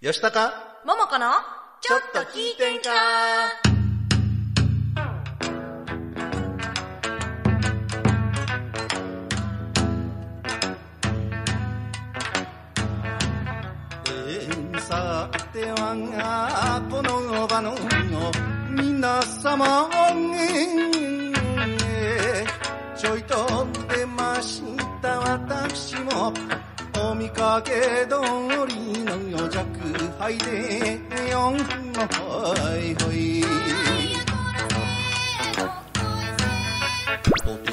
よしたかももこのちょっと聞いてんか？えーさてはこの場の皆様えーちょいと出ました私もお見かけ通りの弱杯でよんほい。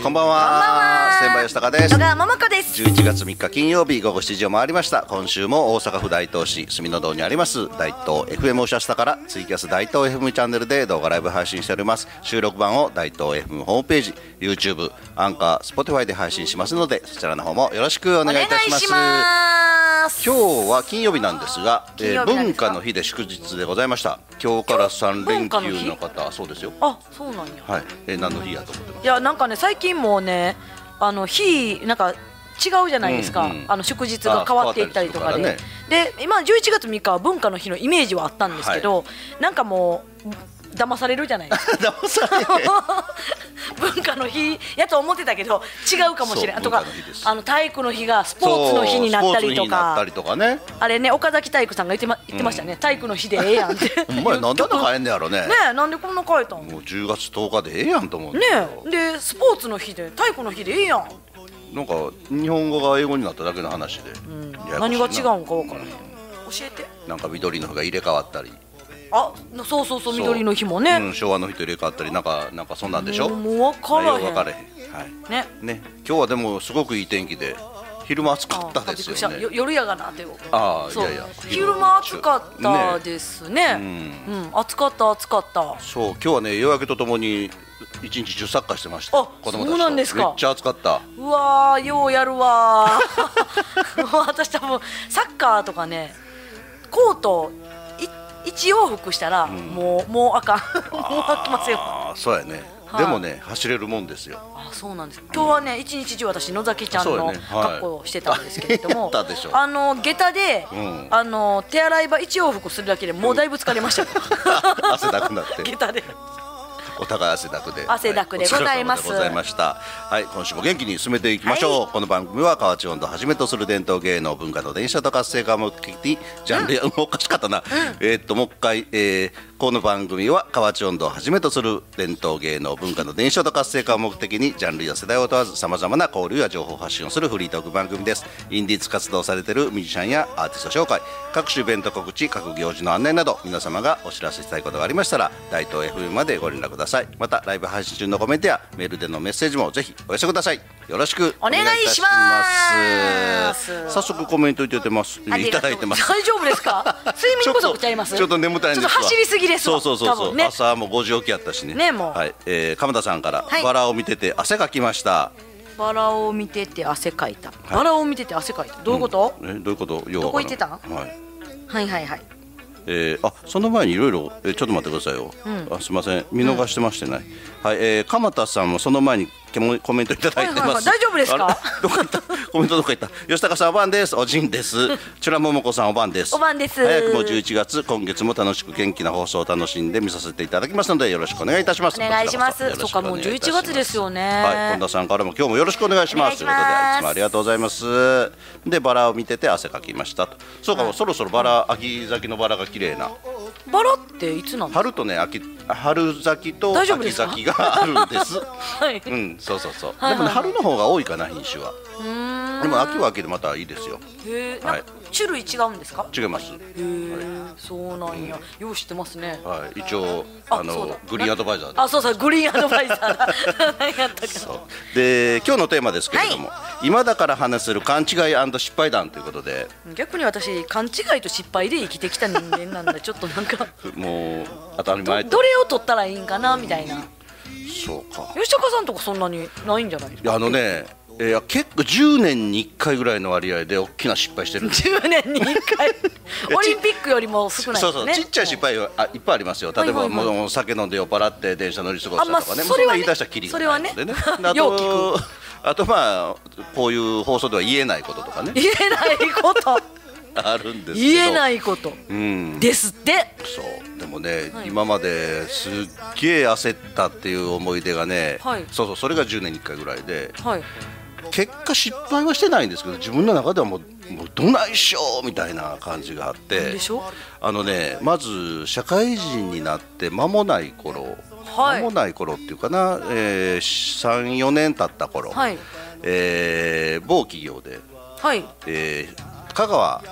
こんばんは。千葉吉高です。野川ももこです。11月3日金曜日午後7時を回りました。今週も大阪府大東市住の堂にあります大東 FM おしゃスタからツイキャス大東 FM チャンネルで動画ライブ配信しております。収録版を大東 FM ホームページ YouTube アンカー Spotify で配信しますのでそちらの方もよろしくおお願い願いいたします。します。今日は金曜日なんですが、金えー文化の日で祝日でございました。今日から3連休の方そうですよ。あそうなんや。はい、えー何の日やと思ってます？いやなんかね最近もうねあの日なんか違うじゃないですか、うんうんあの祝日が変わっていったりとかで、あ変わったりで今11月3日は文化の日のイメージはあったんですけど、なんかもう騙されるじゃない。ですか騙され 文化の日やと思ってたけど違うかもしれないとかあの体育の日がスポーツの日になったりとか。りとかね。あれね岡崎体育さんが言ってま言ってましたね、体育の日でええやんって。お前なんであんな変えんねやろね。ねえなんでこんな変えたん？ねもう10月10日でええやんと思うねえでスポーツの日で体育の日でええやん、なんか日本語が英語になっただけの話で、ややこしいな。何が違うんか分からへん。教えて。なんか緑の日が入れ替わったりあそうそうそう緑の日もね、うん、昭和の日と入れ替わったりなんかなんかそんなんでしょ？もうもう分からへん。分からへん。はい。ね。ね。今日はでもすごくいい天気で昼間暑かったですよね。よ夜やがなってそう。ああいやいや昼間暑かったですね。うん、暑かった暑かった。そう今日はね夜明けとともに一日中サッカーしてました。あ子供たちと。そうなんですか。めっちゃ暑かった。うわーようやるわ 私多分サッカーとかねコートい一往復したら、もうもうあかん。もう飽きますよああそうやね、はい。でもね走れるもんですよ。あそうなんです今日はね一日中私野崎ちゃんの格好をしてたんですけれども、やったでしょ。あの下駄で、うん。あの手洗い場一往復するだけでもうだいぶ疲れました。よ 汗だくなって。下駄でお互い汗だくで。汗だくでございますはいましたはい今週も元気に進めていきましょう、この番組は河内音頭をはじめとする伝統芸能文化の電車と活性化を目的にジャンルや、おかしかったな、えーっともう一回、えーこの番組は河内音頭をはじめとする伝統芸能文化の伝承と活性化を目的にジャンルや世代を問わずさまざまな交流や情報発信をするフリートーク番組です。インディーズ活動されているミュージシャンやアーティスト紹介。各種イベント告知各行事の案内など皆様がお知らせしたいことがありましたら大東 FM までご連絡くださいまたライブ配信中のコメントやメールでのメッセージもぜひお寄せください。よろしくお願いします。早速コメントいた。だいてます。大丈夫ですか？睡眠不足ちゃいます？ちょっと眠たいんですわ。ちょっと走りすぎですわ。そうそうそうそう、ね。朝も5時起きやったしね。ねもう。はい、えー、鎌田さんから、はい。バラを見てて汗かきました。バラを見てて汗かいた、バラを見てて汗かいた。どういうこと、えどういうこと？どこ行ってた？はい。はいはいはいえー、あその前にいろいろえーちょっと待ってくださいよ、あすみません。見逃してましてない、はい、えー、鎌田さんもその前にけもコメントいただいてます、はいはいはい。大丈夫ですか？どこ行った？コメントどこ行った？吉高さんおばんです。おじんです。チュラももこさんおばんです。おばんです。早くも11月今月も楽しく元気な放送を楽しんで見させていただきますのでよろしくお願いいたします。お願いします。そっかもうよろしくお願いいたします。11月ですよね。はい本田さんからも今日もよろしくお願いします。ということでいつもありがとうございます。でバラを見てて汗かきましたと。そうか、そろそろバラ秋咲きのバラが綺麗な。バラっていつなんですか春とね秋春咲きと秋咲きがあるんです。はい。うんそうそうそう、はいはいでもね春の方が多いかな品種は。うーん。でも秋は秋でまたいいですよ。はい種類違うんですか？違います。へえ、そうなんや。よう知ってますね。はい一応あのグリーンアドバイザーで。あそうそうグリーンアドバイザー。だ 何やったか。そう。で今日のテーマですけれども、今だから話する勘違い失敗談ということで。逆に私勘違いと失敗で生きてきた人間なんでちょっとなんか。もう当たりど前。とどれを取ったらいいんかなみたいな。そうか。吉高さんとかそんなにないんじゃないですか？いやあのねいや結構10年に1回ぐらいの割合で大きな失敗してるんです。10年に1回。オリンピックよりも少ないですね。そうそうちっちゃい失敗はあいっぱいありますよ。例えばもう酒飲んで酔っ払って電車乗り過ごしたとかね,、それは言い出したらきりがないのでね。であようとあとまあこういう放送では言えないこととかね。言えないこと。あるんですけど。言えないこと。うん。ですって。そう。でもね、はい。今まですっげえ焦ったっていう思い出がね、はい。そうそうそれが10年に1回ぐらいで。はい結果失敗はしてないんですけど自分の中ではもうどないしょうみたいな感じがあってでしょあのねまず社会人になって間もない頃、はい。間もない頃っていうかな、えー、34年経った頃、はい。えー某企業で、はい。えー香川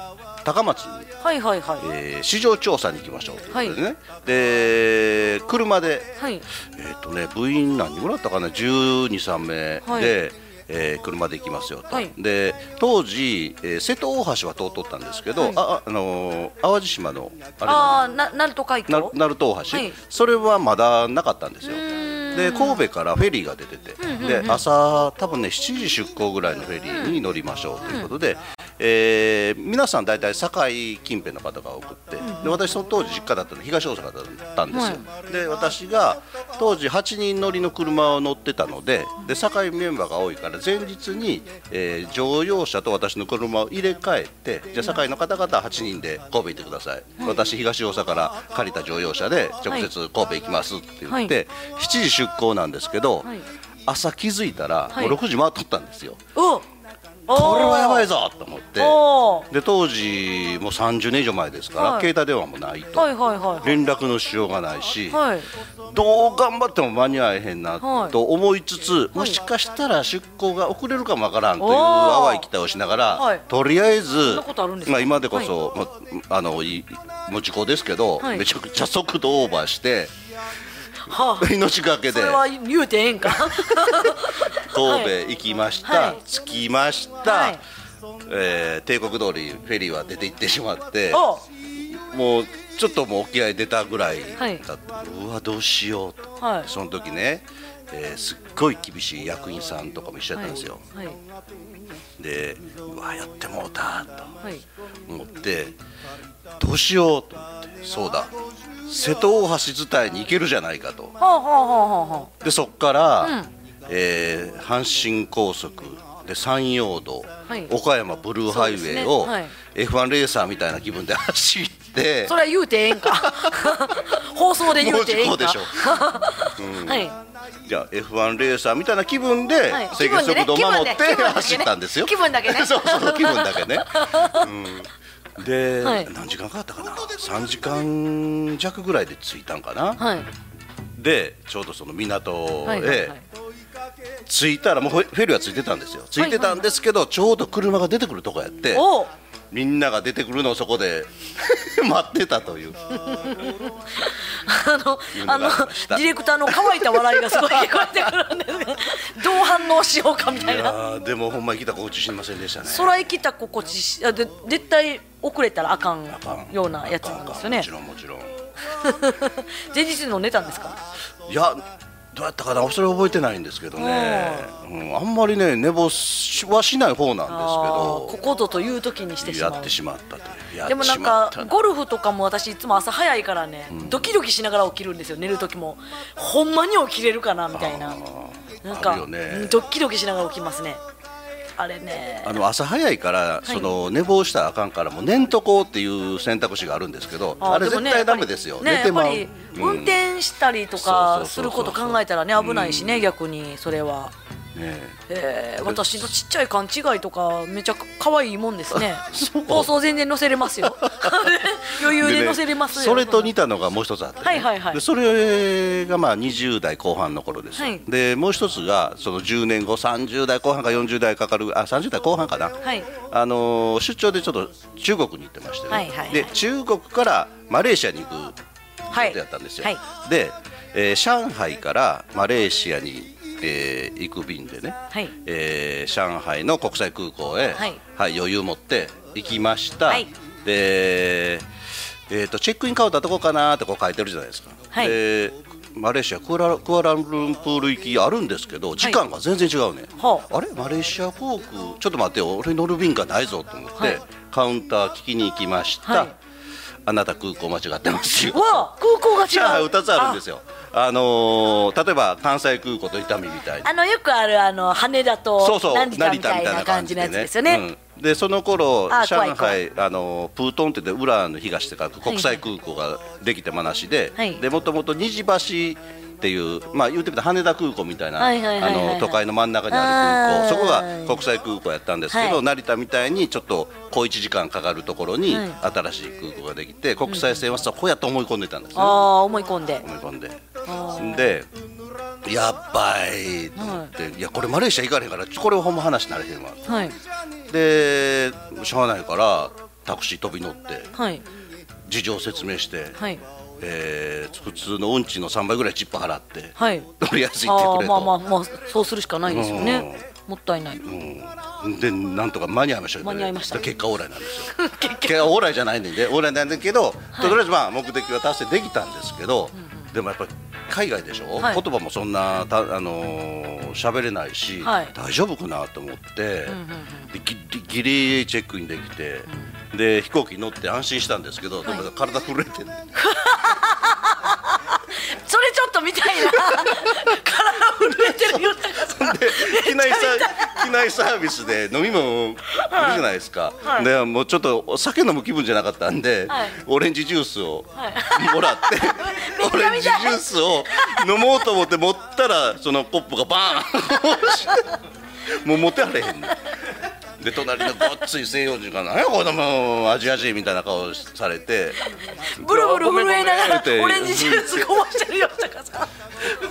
高松にはいはいはい。えー市場調査に行きましょうということでね、で車で、はい。えーとね、部員何人ぐらいだったかな？1 2 3名で、はいえー車で行きますよと、はい。で当時、えー瀬戸大橋は通っとったんですけど、はい。ああのー淡路島のあれな鳴門海な峡鳴門大橋、はい。それはまだなかったんですよ。で神戸からフェリーが出てて、で朝多分ね7時出港ぐらいのフェリーに乗りましょうということで、えー皆さん大体堺近辺の方が多くって、で私その当時実家だったので東大阪だったんですよ、で私が当時8人乗りの車を乗ってたのでで堺メンバーが多いから前日に、えー乗用車と私の車を入れ替えてじゃあ堺の方々は8人で神戸行ってください、私東大阪から借りた乗用車で直接神戸行きますって言って、7時出港なんですけど、はい。朝気づいたらはい。もう6時回っとったんですよ、おこれはやばいぞぞと思って。で当時もう30年以上前ですから、はい。携帯電話もないと、はいはいはい連絡のしようがないし、はい。どう頑張っても間に合えへんなはい。と思いつつ、もしかしたら出航が遅れるかもわからんという淡い期待をしながら、はい。とりあえそずまあ、今でこそ、まあのいもう事故ですけど、はい。めちゃくちゃ速度オーバーしてはあ。命がけで。それは言うてええんか。神戸行きました、はい。着きました、はい。えー帝国通りフェリーは出て行ってしまって。おもうちょっともう沖合出たぐらいだはい。って、うわどうしようと、はい。その時ね、えーすっごい厳しい役員さんとかも一緒やったんですよ、はい。でうわやってもうたとはい。思ってどうしようと思ってそうだ瀬戸大橋伝いに行けるじゃないかと。でそっから、うん。えー阪神高速で山陽道、はい。岡山ブルーハイウェイを、ね。はい。F1 レーサーみたいな気分で走ってあそれは言うてええんか。放送で言うてええんか。もう事故でしょ。はい。じゃあ F1 レーサーみたいな気分ではい。制限速度を守って走ったんですよ。気分だけね。そうそう気分だけね、うん、で、はい。何時間かかったかな？3時間弱ぐらいで着いたんかな、はい。でちょうどその港へ。い着いたらもうフェリーは着いてたんですよ。着いてたんですけど、ちょうど車が出てくるとこやってみんなが出てくるのをそこで 待ってたという。あのあのディレクターの乾いた笑いがすごい聞こえてくるんですがどう反応しようかみたいな。いやーでもほんまに来た心地しませんでしたね。空行きた心地しあで絶対遅れたらあかんようなやつなんですよね。もちろんもちろん。前日の寝たんですか？いやどうやったかな？それ覚えてないんですけどね、うん、あんまりね寝坊しはしない方なんですけあーこどこぞという時にしてしまう。やってしまったという。でもなんかたゴルフとかも私いつも朝早いからね、ドキドキしながら起きるんですよ。寝る時も。ほんまに起きれるかなみたいな。なんあかね。うんドキドキしながら起きますねあれね。あの朝早いから、その寝坊したらあかんからもう寝んとこうっていう選択肢があるんですけどあれ絶対ダメですよ、ね寝てま運転したりとかすること考えたらね危ないしね逆にそれは。ね。えー、私のちっちゃい勘違いとかめちゃ可愛いもんですね。そう。放送全然載せれますよ。余裕で載せれますよ。それと似たのがもう一つあって、ね。はいはいはい。でそれがまあ20代後半の頃です。よ、はい。でもう一つがその10年後30代後半か40代かかるあ30代後半かな、はい。あのー出張でちょっと中国に行ってましてね、はいはいはい。で中国からマレーシアに行くはいことやったんですよ、はい。で、えー上海からマレーシアに、えー行く便でね、はい。えー上海の国際空港へ、はい。余裕持って行きました、はい。で、えー、とチェックインカウンターどこかなってこう書いてるじゃないですか、はい。でマレーシアクアラクアラルンプール行きあるんですけど時間が全然違うね、はあれ？マレーシア航空？ちょっと待ってよ俺乗る便がないぞと思って、はい。カウンター聞きに行きました、はいあなた空港間違ってますよ。空港が違う。2つあるんですよ。あ。のー例えば関西空港と伊丹みたいにあのよくあるあの羽田と成田みたいな感感じのやつですよね、うん。でその頃あ上海あのプートンって言って裏の東って書く国際空港ができてまなしで、はい。でもともと虹橋っていう、まあ、言ってみたら羽田空港みたいな、都会の真ん中にある空港。そこあがー国際空港やったんですけど、はい。成田みたいにちょっと小1時間かかるところにはい。新しい空港ができて国際線はそこやと思い込んでたんですね、ああ思い込んで。思い込んで。でやっばい。と思って、い、やこれマレーシア行かれへんからこれはほんま話になれへんわ。はい。でしょうがないからタクシー飛び乗ってはい。事情を説明して、はいえー普通の運賃の3倍ぐらいチップ払って、はい。とりあえず行ってくれと。あーまあまあまあそうするしかないですよね。もったいない。うん、でなんとか間に合いましたけど、間に合いましたで結果オーライなんですよ。結果。オーライじゃないんでオーライなんだけど、とりあえずまあ目的は達成できたんですけど、でもやっぱり海外でしょ、はい。言葉もそんなたあのー喋れないし、はい。大丈夫かなと思って、んうんでギリギリチェックインできて、で飛行機に乗って安心したんですけど、でも体震えてんね それちょっと見たいな。体震えてるよ高さんで機内サ機内サービスで飲み物あるじゃないですか、はい。でもうちょっとお酒飲む気分じゃなかったんで、はい。オレンジジュースをはい。もらって、めっちゃオレンジジュースを飲もうと思って持ったらそのコップがバーン。もう持てられへんねで隣のごっつい西洋人が「何やこのもうアジア人」みたいな顔されて。ブルブル震えながらオレンジジュースこぼしてるよ高さ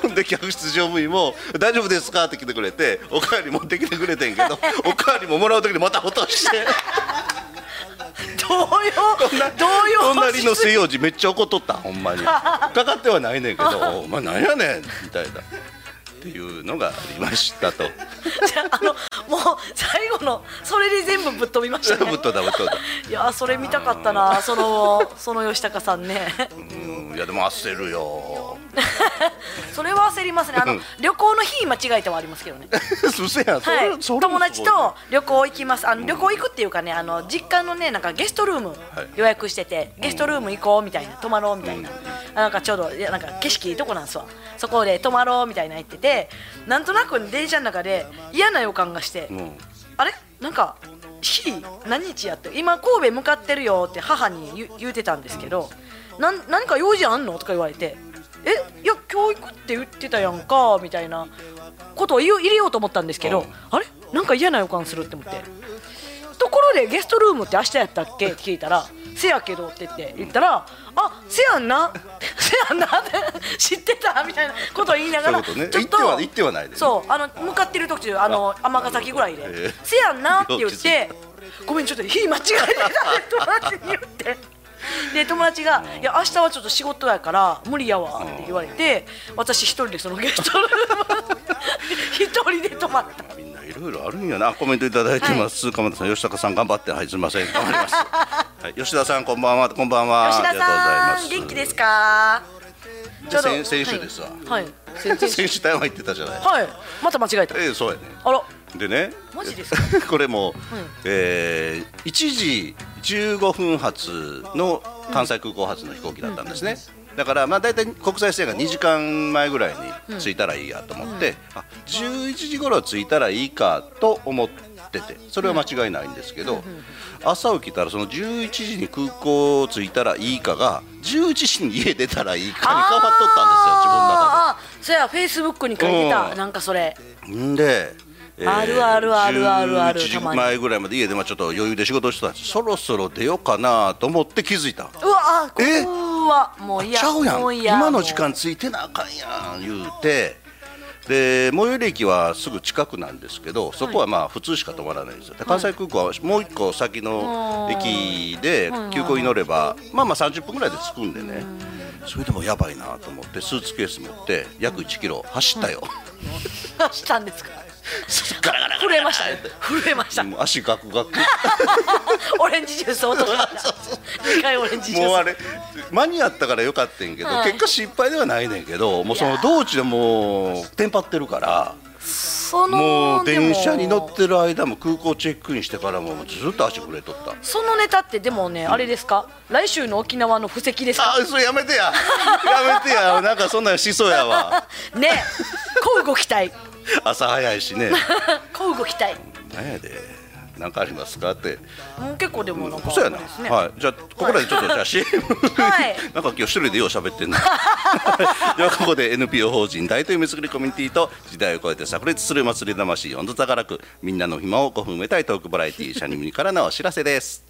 んで客室乗務員も「大丈夫ですか?」って来てくれておかわり持ってきてくれてんけどおかわりももらう時にまた落として。動揺動揺隣の西洋人めっちゃ怒っとったほんまに。かかってはないねんけど「お前なんやねん」みたいなっていうのがありましたと。じゃああのもう最後のそれで全部ぶっ飛びましたね。ぶっ飛んだぶっ飛んだ。いやそれ見たかったなそのその吉高さんね。うんいやでも焦るよ。それは焦りますね。あのうん。旅行の日間違えてはありますけどね。はい、友達と旅行行きます。あの旅行行くっていうかねあの実家のねなんかゲストルームはい。予約してて、ゲストルーム行こうみたいな泊まろうみたいな、あなんかちょうどいやなんか景色いいとこなんですわ。そこで泊まろうみたいな言っててなんとなく電車の中で嫌な予感がして、うん。あれ？なんか日何日やって今神戸向かってるよって母に言うてたんですけど、何か用事あんのとか言われてえ？いや今日行くって言ってたやんかみたいなことを入れようと思ったんですけど、うん。あれ？なんか嫌な予感するって思ってところでゲストルームって明日やったっけ？って聞いたらせやけどって言って言ったらあせやんな。せやんなって知ってたみたいなことを言いながらちょっとては言ってはないそうあの向かってる途中あの尼崎ぐらいでええ「せやんな」って言って「ごめんちょっと日間違えてた」って友達に言って。で友達が「いや明日はちょっと仕事やから無理やわ」って言われて私一人でそのゲストルーム 一人で泊まった。みんないろいろあるんやな。コメントいただいてます、鎌田さん吉高さん頑張って。はいすみません。頑張ります、はい、吉田さんこんばんは。こんばんは。吉田ありがとうございさます。ん元気ですか？じゃあ先先週ですわ。はい、はい、先々週台湾行ってたじゃない。はい。また間違えた。ええそうやね。あら。でねマジですか？これも、えー、1時15分発の関西空港発の飛行機だったんですね、だからまあ大体国際線が2時間前ぐらいに着いたらいいやと思って、あ11時頃着いたらいいかと思っててそれは間違いないんですけど、朝起きたらその11時に空港着いたらいいかが11時に家出たらいいかに変わっとったんですよ自分の中で。そうやフェイスブックに書いてた、うん。なんかそれ。んで、えあるあるあるあるある11時前ぐらいまで家でまあちょっと余裕で仕事してたんです。そろそろ出ようかなと思って気づいた。うわあえ？うわもういやちゃうやん。今の時間ついてなあかんやん言うて。で最寄り駅はすぐ近くなんですけどそこはまあ普通しか止まらないんですよ。で関西空港はもう一個先の駅で急行に乗ればまあまあ30分ぐらいで着くんでね。それでもやばいなと思ってスーツケース持って約1キロ走ったよ、したんですか？ガラガラ震えましたね。震えました。もう足ガクガク。オレンジジュース落とした2回オレンジジュース。もうあれ間に合ったからよかったんやけど、はい。結果失敗ではないねんけどもうその道中でもうテンパってるからそのもう電車に乗ってる間も空港チェックインしてからもずっと足震えとった。そのネタってでもね、あれですか？来週の沖縄の布石ですか？あそれやめてや。やめてや。なんかそんなんしそうやわ。ねこうご期待 朝早いしね。こうご期待なんやで。なんかありますかって。もう結構でもなんかそうやな、ですね。はい。じゃあここらでちょっとじゃあ CM はい。なんか今日一人でよう喋ってんのではここで NPO 法人大東夢作りコミュニティと時代を超えて炸裂する祭り魂温度高らくみんなの暇を5分埋めたいトークバラエティーシャニムニからのお知らせです。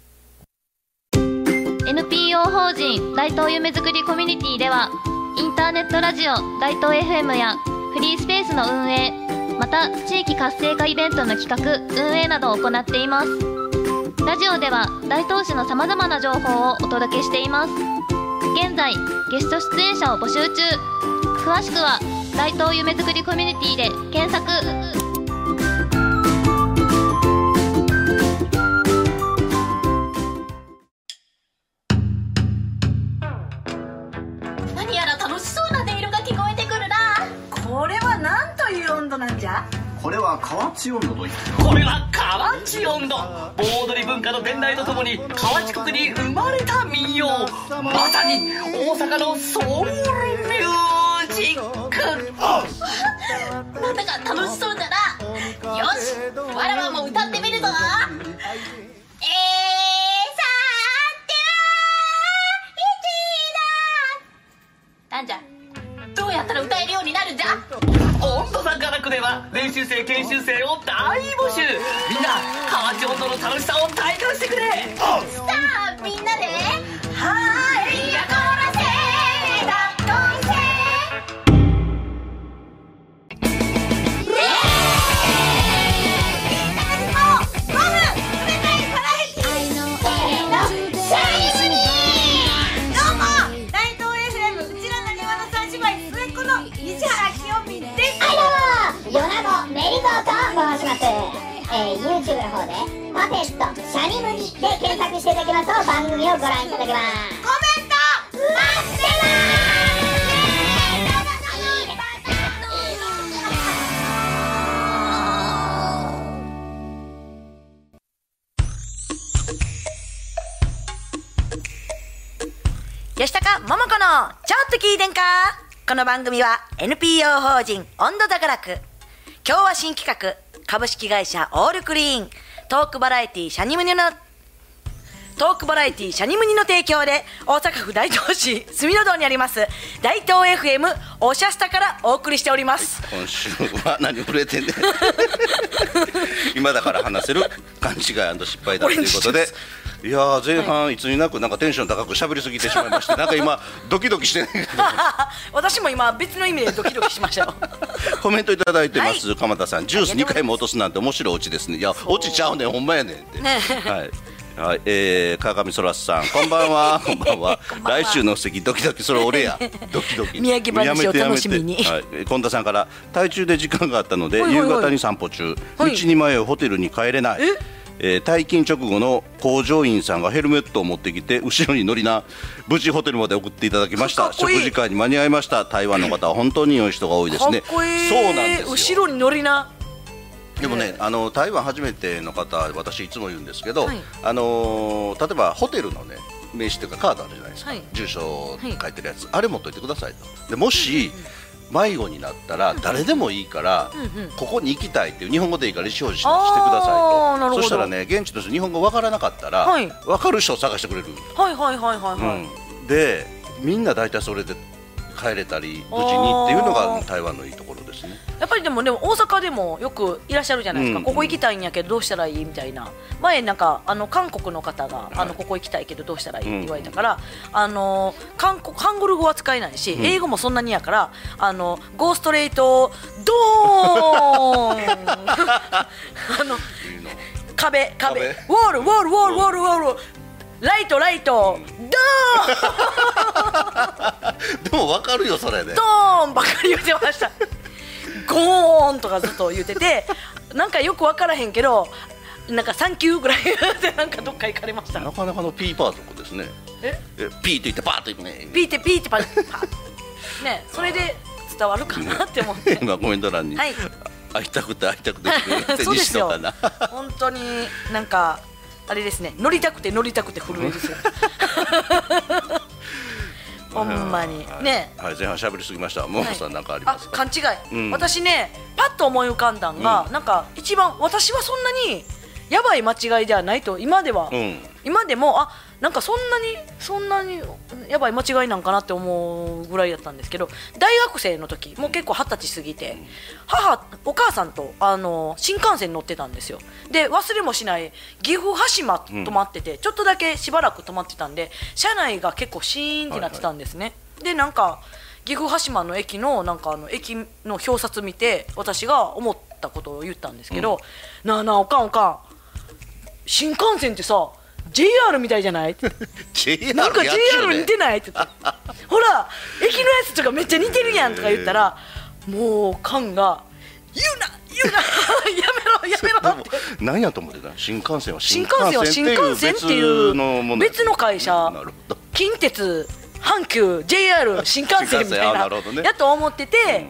NPO 法人大東夢作りコミュニティではインターネットラジオ大東 FM やフリースペースの運営また地域活性化イベントの企画運営などを行っています。ラジオでは大東市のさまざまな情報をお届けしています。現在ゲスト出演者を募集中。詳しくは大東夢作りコミュニティで検索。これは河内温度と言ってこれは河内温度。盆踊り文化の伝来とともに河内国に生まれた民謡。まさに大阪のソウルミュージック。なんだか楽しそうだな。よしわらわも歌ってみるぞ。えー、は練習生研修生を大募集。みんな河内音頭の楽しさを体感してくれ。さあみんなで。はーいムニで検索していただきますと番組をご覧いただけます。コメント待って吉高桃子のちょっと聞いてんかこの番組は NPO 法人温度宝く。今日は新企画。株式会社オールクリーン。トークバラエティシャニムニのトークバラエティシャニムニの提供で大阪府大東市住の堂にあります大東 FM おしゃスタからお送りしております。今週は何触れてんねん。今だから話せる勘違い失敗だということで いやー前半いつになくなんかテンション高く喋りすぎてしまいましてなんか今ドキドキしてない。け ど私も今別の意味でドキドキしましたよ。コメントいただいてます、は鎌田さん。ジュース2回も落とすなんて面白いオチですね。いや落ちちゃうねんほんまやねんって。ね。はい。はい、えー、川上そらすさん、こんばんは、こんばんは。来週の席、ドキドキ、それ俺や。ドキドキ。宮城話を楽しみに。やめてやめてはい、近田さんから、台中で時間があったので、夕方に散歩中、はい。道に迷うホテルに帰れない。えー退勤直後の工場員さんがヘルメットを持ってきて後ろに乗りな無事ホテルまで送っていただきました。食事会に間に合いました。台湾の方は本当に良い人が多いですね。かっこいい。そうなんですよ。後ろに乗りな。でもね、あの台湾初めての方、私いつも言うんですけど、はい。あのー例えばホテルのね名刺というかカードあるじゃないですか、はい。住所書いてるやつ、あれ持っといてくださいと。でもし、迷子になったら誰でもいいから、ここに行きたいっていう日本語でいいから意思表示してくださいと。そしたらね現地の人日本語わからなかったら、はい。分かる人を探してくれる、はいはいはいはいでみんな大体それで帰れたり無事にっていうのが台湾のいいところですね。やっぱりでもでも大阪でもよくいらっしゃるじゃないですか、うん。ここ行きたいんやけどどうしたらいいみたいな。前なんかあの韓国の方が、あのここ行きたいけどどうしたらいいって言われたから、あの韓国ハングル語は使えないし、英語もそんなにやからあのゴーストレートドーン。あの。壁壁。壁。ウォールウォールウォールウォールウォールライトライト。ドーン。でも分かるよそれで、ドーンばっかり言ってました。ゴーンとかずっと言っててなんかよく分からへんけどなんかサンキューぐらい言ってなんかどっか行かれました。なかなかのピーパー族ですね。え？えピーって言ってパーって言くね。ピーってピーってパッパッ。ねそれで伝わるかなって思って。今コメント欄に、はい。会いたくて会いたくてって そうですよ。本当になんかあれですね。乗りたくて乗りたくて震える。す よほんまに。ね。はい前半喋りすぎました。ももさんなんかありあますか？勘違い、うん。私ねパッと思い浮かんだんが、うん。なんか一番私はそんなにやばい間違いではないと今では、うん。今でもあなんかそんなにそんなにやばい間違いなんかなって思うぐらいだったんですけど大学生の時もう結構二十歳過ぎて母お母さんとあの新幹線乗ってたんですよ。で忘れもしない岐阜羽島止まってて、ちょっとだけしばらく止まってたんで車内が結構シーンってなってたんですね、でなんか岐阜羽島の駅のなんかあの駅の表札見て私が思ったことを言ったんですけど、なあなあおかんおかん新幹線ってさ JR みたいじゃない？って JR なんか JR ね。似てない？って言って。ほら駅のやつとかめっちゃ似てるやんとか言ったらもうカンが言うな言うな やめろやめろって。何やと思ってた？新幹線は新幹線は新幹線っていう別のもの。別の会社。近鉄阪急 JR 新幹線みたいな。ね。やと思ってて、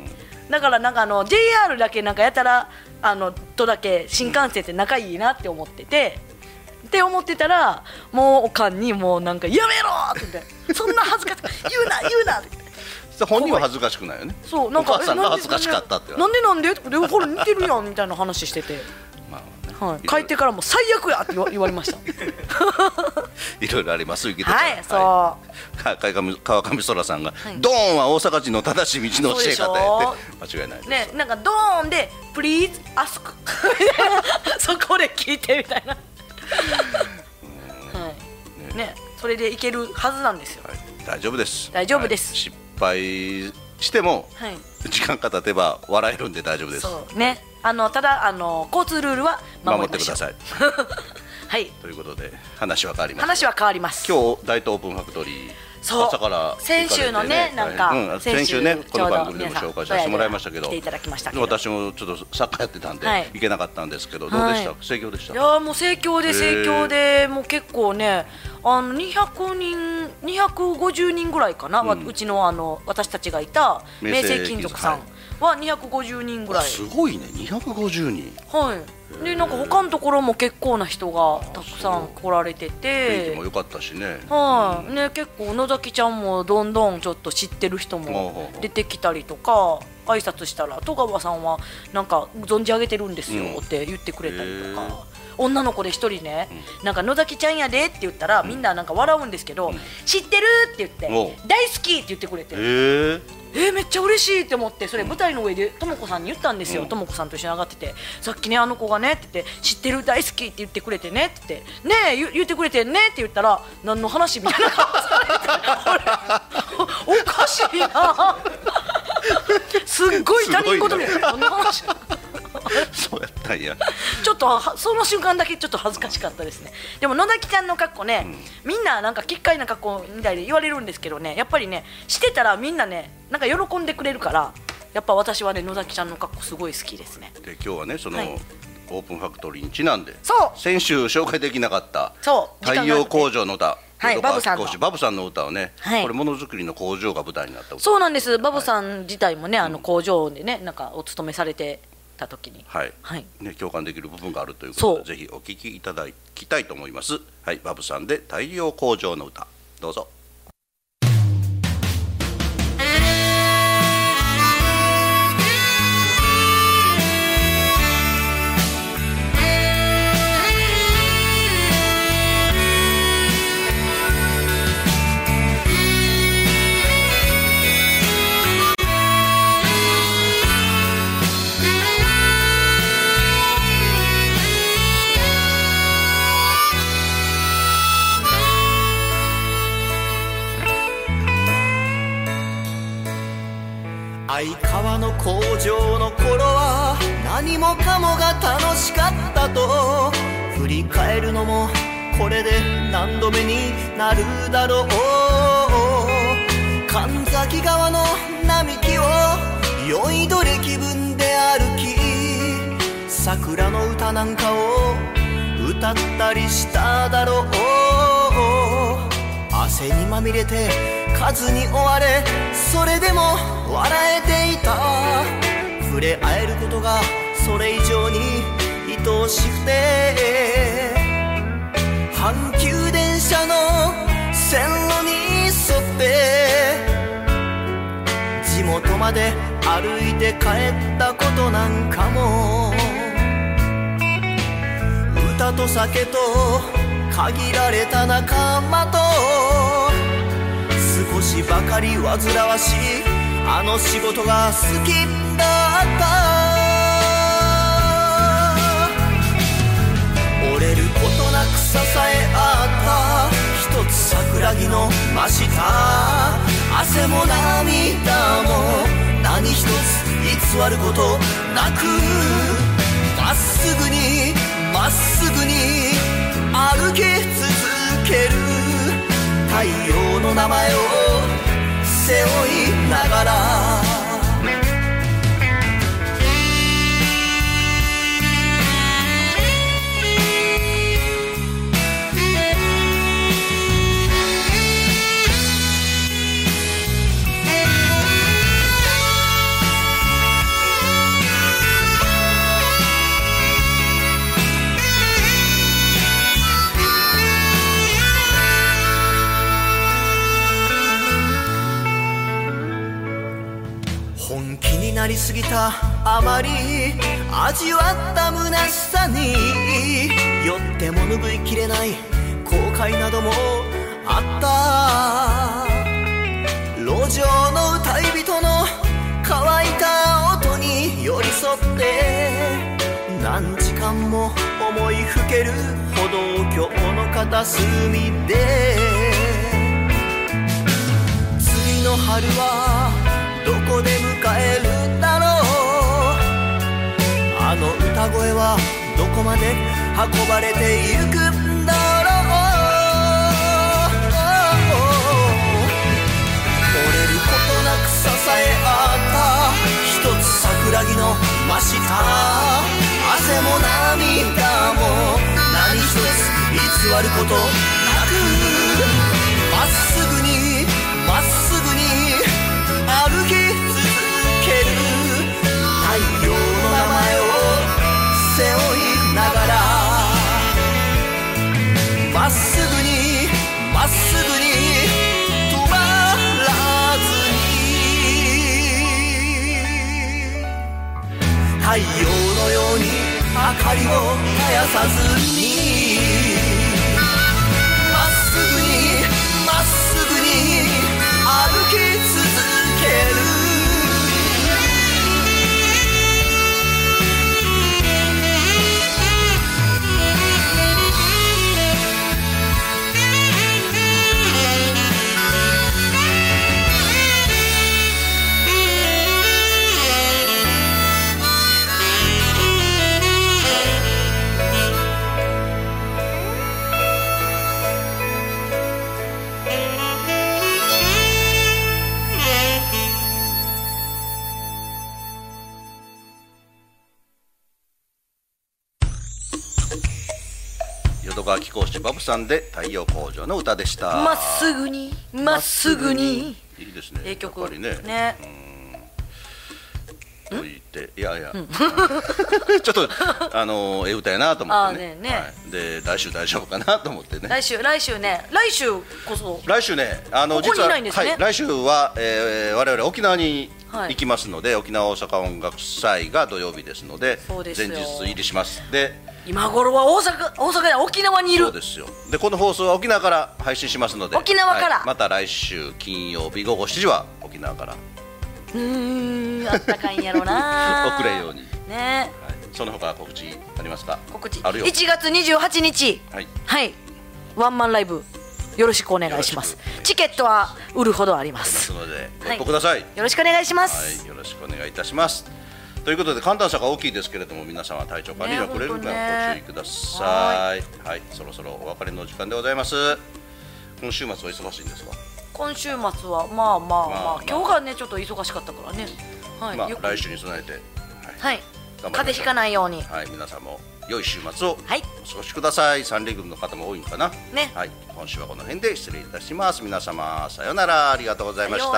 だからなんかあの JR だけなんかやたらあのとだけ新幹線って仲いいなって思ってて。って思ってたらもうおかんにもうなんかやめろって言ってそんな恥ずかしく言うな言うなって本人は恥ずかしくないよね。そうなんかお母さんが恥ずかしかったってなんでなんでってでほら似てるやんみたいな話してて、まはい、帰ってからもう最悪やって言われました。いろいろあります池田ちゃんはい。そう、か川上川上空さんが、ドーンは大阪人の正しい道の教え方やって。間違いないね、なんかドーンで「Please ask」そこで聞いてみたいな、はい。ね、それでいけるはずなんですよ、はい。大丈夫です。大丈夫です。はい。失敗してもはい、時間が経てば笑えるんで大丈夫です。そうね。あのただあの交通ルールは守ってください。はい。ということで話は変わります。話は変わります。今日大東オープンファクトリー朝から先週のねなんかうん、先週ねこの番組でも紹介させてもらいましたけど。私もちょっとサッカーやってたんで、はい。行けなかったんですけどどうでした、はい。盛況でしたいやーもう盛況で盛況でもう結構ねあの200人250人ぐらいかな、ううんうちのあの私たちがいた明星金属さん。は250人ぐらい。すごいね。250人。はいでなんか他のところも結構な人がたくさん来られて雰囲て気も良かったしね。はい、ね結構野崎ちゃんもどんどんちょっと知ってる人も出てきたりとか挨拶したら戸川さんはなんか存じ上げてるんですようん。って言ってくれたりとへか、女の子で一人ね、なんか野崎ちゃんやでって言ったら、みんななんか笑うんですけど、知ってるって言って大好きって言ってくれて。へええー、めっちゃ嬉しいって思ってそれ舞台の上でとも子さんに言ったんですよ。うん。とも子さんと一緒に上がっててさっきねあの子がねって言って知ってる大好きって言ってくれてねって言ってねえ言言ってくれてねって言ったら何の話みたいな顔されて俺おかしいな。すっごい他人事みたいな。何の話 そうやったんや。ちょっとはその瞬間だけちょっと恥ずかしかったですね。でも野崎ちゃんの格好ね、みんななんか奇怪な格好みたいで言われるんですけどねやっぱりねしてたらみんなねなんか喜んでくれるからやっぱ私はね野崎ちゃんの格好すごい好きですね。で今日はねその、はい。オープンファクトリーにちなんでそう。先週紹介できなかったそう。太陽工場の歌はいバブさんの。バブさんの歌をね、はい。これものづくりの工場が舞台になった歌そうなんです。バブさん自体もね、あの工場でねなんかお勤めされてた時に。はい、はい。ね、共感できる部分があるということでぜひお聞きいただきたいと思います。はいバブさんで太陽工場の歌。どうぞ相川の工場の頃は何もかもが楽しかったと振り返るのもこれで何度目になるだろう。神崎川の並木を酔いどれ気分で歩き桜の歌なんかを歌ったりしただろう。汗にまみれて数に追われそれでも笑えていた触れ合えることがそれ以上に愛おしくて阪急電車の線路に沿って地元まで歩いて帰ったことなんかも歌と酒と限られた仲間と少しばかり煩わしいあの仕事が好きだった。折れることなく支え合った。一つ桜木の真下。汗も涙も。何一つ偽ることなく。まっすぐにまっすぐに歩き続ける。太陽の名前を背負いながら本気になりすぎたあまり味わった虚しさに酔っても拭いきれない後悔などもあった。路上の歌い人の乾いた音に寄り添って何時間も思いふける歩道橋の片隅で次の春はこで迎えるだろう。あの歌声はどこまで運ばれてゆくんだろう。折れることなく支え合った一つ桜木の真下。汗も涙も何一つ偽ること川貴公子バブさんで太陽工場の歌でした。まっすぐにまっすぐに。いいですね。ええ曲やっぱりね。ね。と言っていやいや。ちょっとあのええ歌やなと思ってね。ね。ねはい、で来週大丈夫かなと思ってね。来週来週ね。来週こそ。来週ねあの実はね。はい、来週は、えー、我々沖縄にはい。行きますので、沖縄大阪音楽祭が土曜日ですので前日入りします。で今頃は大阪大阪や沖縄にいる。そうですよ。でこの放送は沖縄から配信しますので。沖縄から。はい。また来週金曜日午後7時は沖縄から。うーんあったかいんやろな。遅れように、ね。はい、その他告知ありますか？告知。あるよ。1月28日。はい。はい。ワンマンライブよろしくお願いします。チケットは売るほどあります。すのでごはい。一報ください、よろしくお願いしまはすい、よろしくお願いいたします。ということで寒暖差が大きいですけれども皆様体調管理にはくれるかご注意ください。はい、そろそろお別れの時間でございます。今週末は忙しいんですか？今週末はまあまあまあ、まあまあ今日がねちょっと忙しかったからねはい、まあ来週に備えて、はい頑張りましょう風邪ひかないようにはい、皆さんも良い週末をはいお過ごしください。三連軍の方も多いのかな？ねはい、今週はこの辺で失礼いたします。皆様さようならありがとうございました。